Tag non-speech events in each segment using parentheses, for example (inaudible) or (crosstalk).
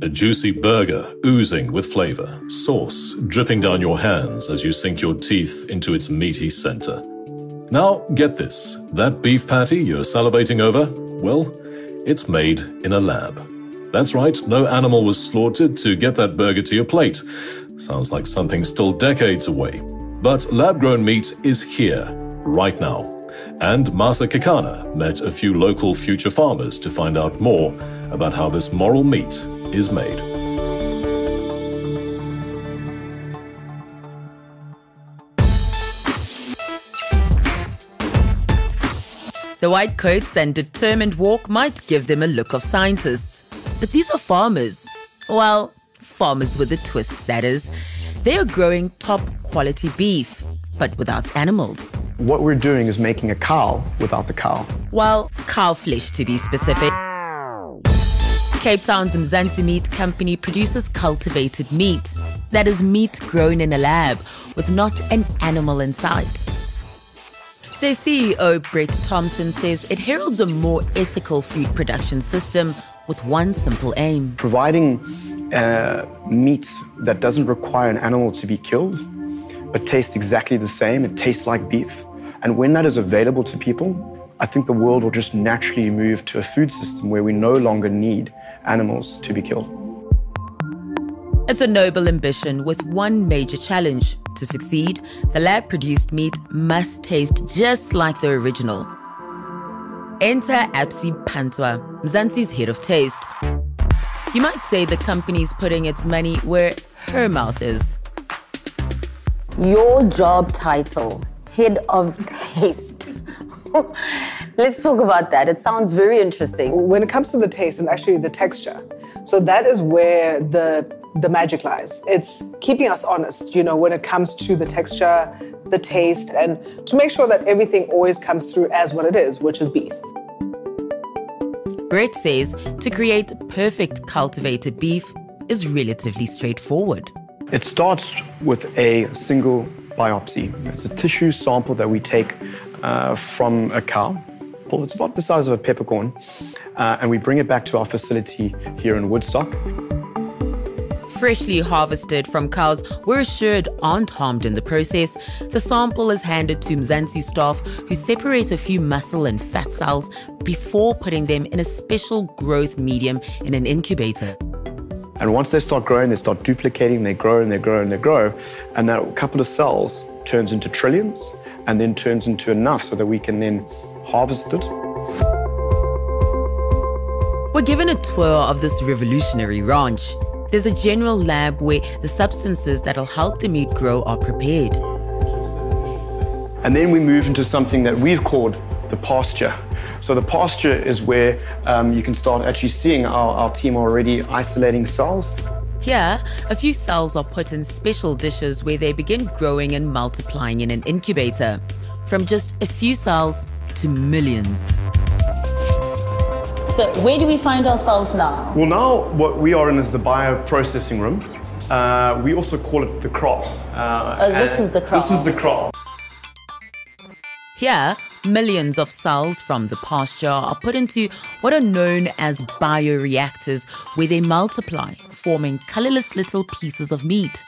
a juicy burger oozing with flavor, sauce dripping down your hands as you sink your teeth into its meaty center. Now, get this that beef patty you're salivating over, well, it's made in a lab. That's right, no animal was slaughtered to get that burger to your plate. Sounds like something still decades away. But lab grown meat is here, right now. And Masa Kekana met a few local future farmers to find out more about how this moral meat is made. The white coats and determined walk might give them a look of scientists. But these are farmers. Well, farmers with a twist, that is. They are growing top quality beef, but without animals. What we're doing is making a cow without the cow. Well, cow flesh to be specific. Cape Town's Mzansi Meat Company produces cultivated meat. That is meat grown in a lab with not an animal in sight. Their CEO, Brett Thompson, says it heralds a more ethical food production system with one simple aim. Providing uh, meat that doesn't require an animal to be killed, but tastes exactly the same. It tastes like beef. And when that is available to people, I think the world will just naturally move to a food system where we no longer need animals to be killed. It's a noble ambition with one major challenge. To succeed, the lab produced meat must taste just like the original. Enter Apsi Pantwa, Mzansi's head of taste. You might say the company's putting its money where her mouth is. Your job title, Head of Taste. (laughs) Let's talk about that. It sounds very interesting. When it comes to the taste and actually the texture, so that is where the the magic lies. It's keeping us honest, you know, when it comes to the texture, the taste, and to make sure that everything always comes through as what it is, which is beef. Brett says to create perfect cultivated beef is relatively straightforward. It starts with a single biopsy. It's a tissue sample that we take uh, from a cow. It's about the size of a peppercorn, uh, and we bring it back to our facility here in Woodstock. Freshly harvested from cows we're assured aren't harmed in the process. The sample is handed to Mzansi staff who separate a few muscle and fat cells before putting them in a special growth medium in an incubator. And once they start growing, they start duplicating, they grow and they grow and they grow. And that couple of cells turns into trillions and then turns into enough so that we can then harvest it. We're given a tour of this revolutionary ranch. There's a general lab where the substances that'll help the meat grow are prepared. And then we move into something that we've called the pasture. So the pasture is where um, you can start actually seeing our, our team already isolating cells. Here, a few cells are put in special dishes where they begin growing and multiplying in an incubator. From just a few cells to millions. So, where do we find ourselves now? Well, now what we are in is the bioprocessing room. Uh, we also call it the crop. Uh, Oh, this is the crop. This is the crop. Here, millions of cells from the pasture are put into what are known as bioreactors, where they multiply, forming colorless little pieces of meat.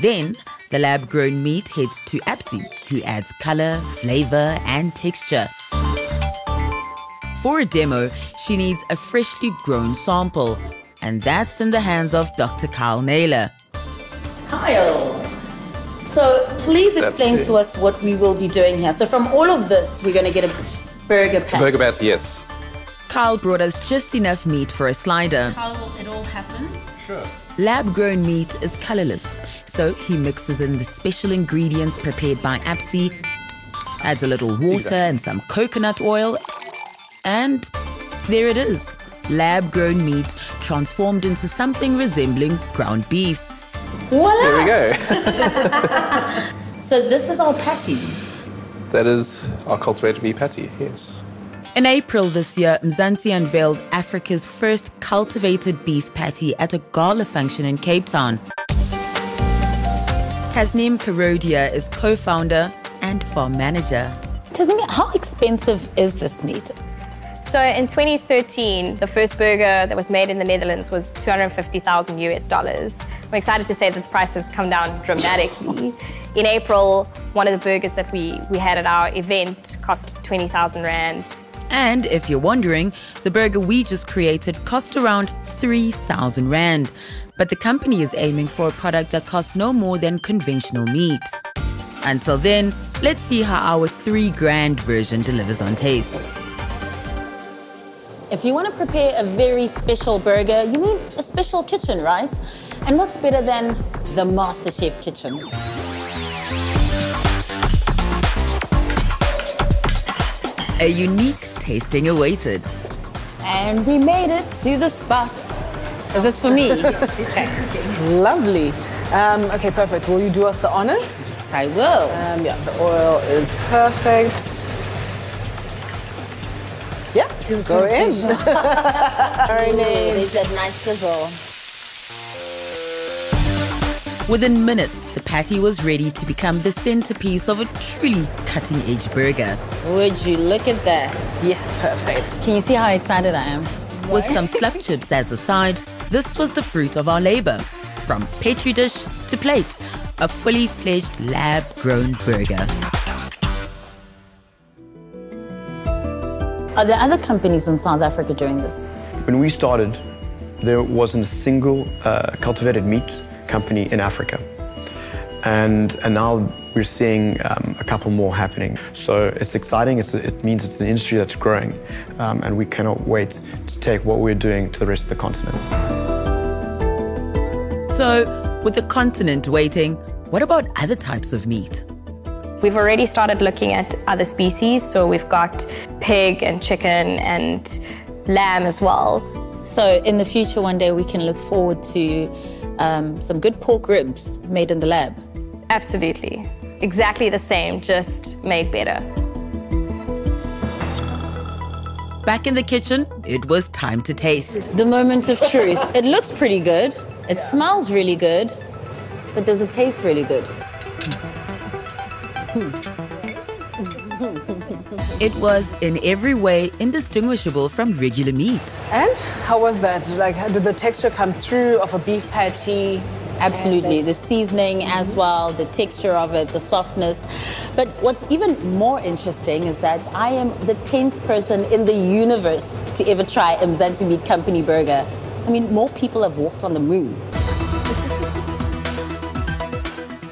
Then, the lab grown meat heads to Apsi, who adds color, flavor, and texture. For a demo, she needs a freshly grown sample, and that's in the hands of Dr. Kyle Naylor. Kyle. So, please explain to us what we will be doing here. So, from all of this, we're going to get a burger patty. Burger patty, yes. Kyle brought us just enough meat for a slider. How it all happens. Sure. Lab grown meat is colorless, so he mixes in the special ingredients prepared by Apsi, adds a little water and some coconut oil, and there it is lab grown meat transformed into something resembling ground beef. Voila! There we go. (laughs) So this is our patty. That is our cultivated beef patty, yes. In April this year, Mzansi unveiled Africa's first cultivated beef patty at a gala function in Cape Town. Tasneem Karodia is co-founder and farm manager. Tasneem, how expensive is this meat? So in 2013, the first burger that was made in the Netherlands was 250,000 US dollars. I'm excited to say that the price has come down dramatically. In April, one of the burgers that we, we had at our event cost 20,000 Rand. And if you're wondering, the burger we just created cost around 3,000 Rand. But the company is aiming for a product that costs no more than conventional meat. Until then, let's see how our three grand version delivers on taste. If you want to prepare a very special burger, you need a special kitchen, right? And what's better than the MasterChef kitchen? A unique tasting awaited. And we made it to the spot. Is this for me? (laughs) Lovely. Um, okay, perfect. Will you do us the honors? yes, I will. Um, yeah, the oil is perfect. Yeah, go in. (laughs) There's that nice sizzle. Within minutes, the patty was ready to become the centerpiece of a truly cutting edge burger. Would you look at that? Yeah, perfect. Can you see how excited I am? With some slap chips as a side, this was the fruit of our labor. From petri dish to plate, a fully fledged lab grown burger. Are there other companies in South Africa doing this? When we started, there wasn't a single uh, cultivated meat company in Africa. And, and now we're seeing um, a couple more happening. So it's exciting. It's, it means it's an industry that's growing. Um, and we cannot wait to take what we're doing to the rest of the continent. So, with the continent waiting, what about other types of meat? We've already started looking at other species, so we've got pig and chicken and lamb as well. So in the future, one day we can look forward to um, some good pork ribs made in the lab. Absolutely. Exactly the same, just made better. Back in the kitchen, it was time to taste. The moment of truth. it looks pretty good. It smells really good. But does it taste really good? It was in every way indistinguishable from regular meat. And how was that? Like, did the texture come through of a beef patty? Absolutely. The seasoning as well, the texture of it, the softness. But what's even more interesting is that I am the 10th person in the universe to ever try a Mzansi Meat Company burger. I mean, more people have walked on the moon.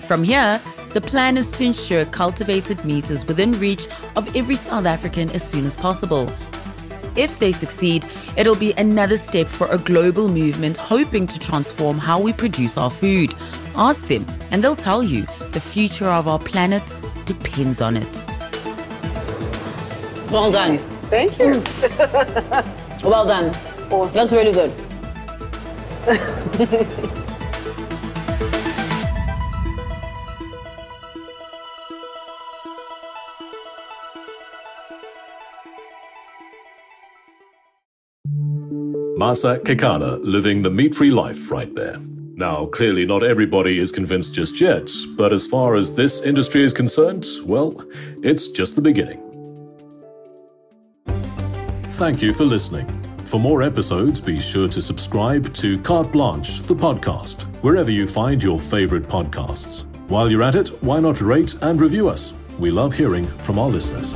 From here, the plan is to ensure cultivated meat is within reach of every South African as soon as possible. If they succeed, it'll be another step for a global movement hoping to transform how we produce our food. Ask them, and they'll tell you the future of our planet depends on it. Well done. Thank you. (laughs) Well done. Awesome. That's really good. (laughs) Masa Kekana living the meat free life right there. Now, clearly, not everybody is convinced just yet, but as far as this industry is concerned, well, it's just the beginning. Thank you for listening. For more episodes, be sure to subscribe to Carte Blanche, the podcast, wherever you find your favorite podcasts. While you're at it, why not rate and review us? We love hearing from our listeners.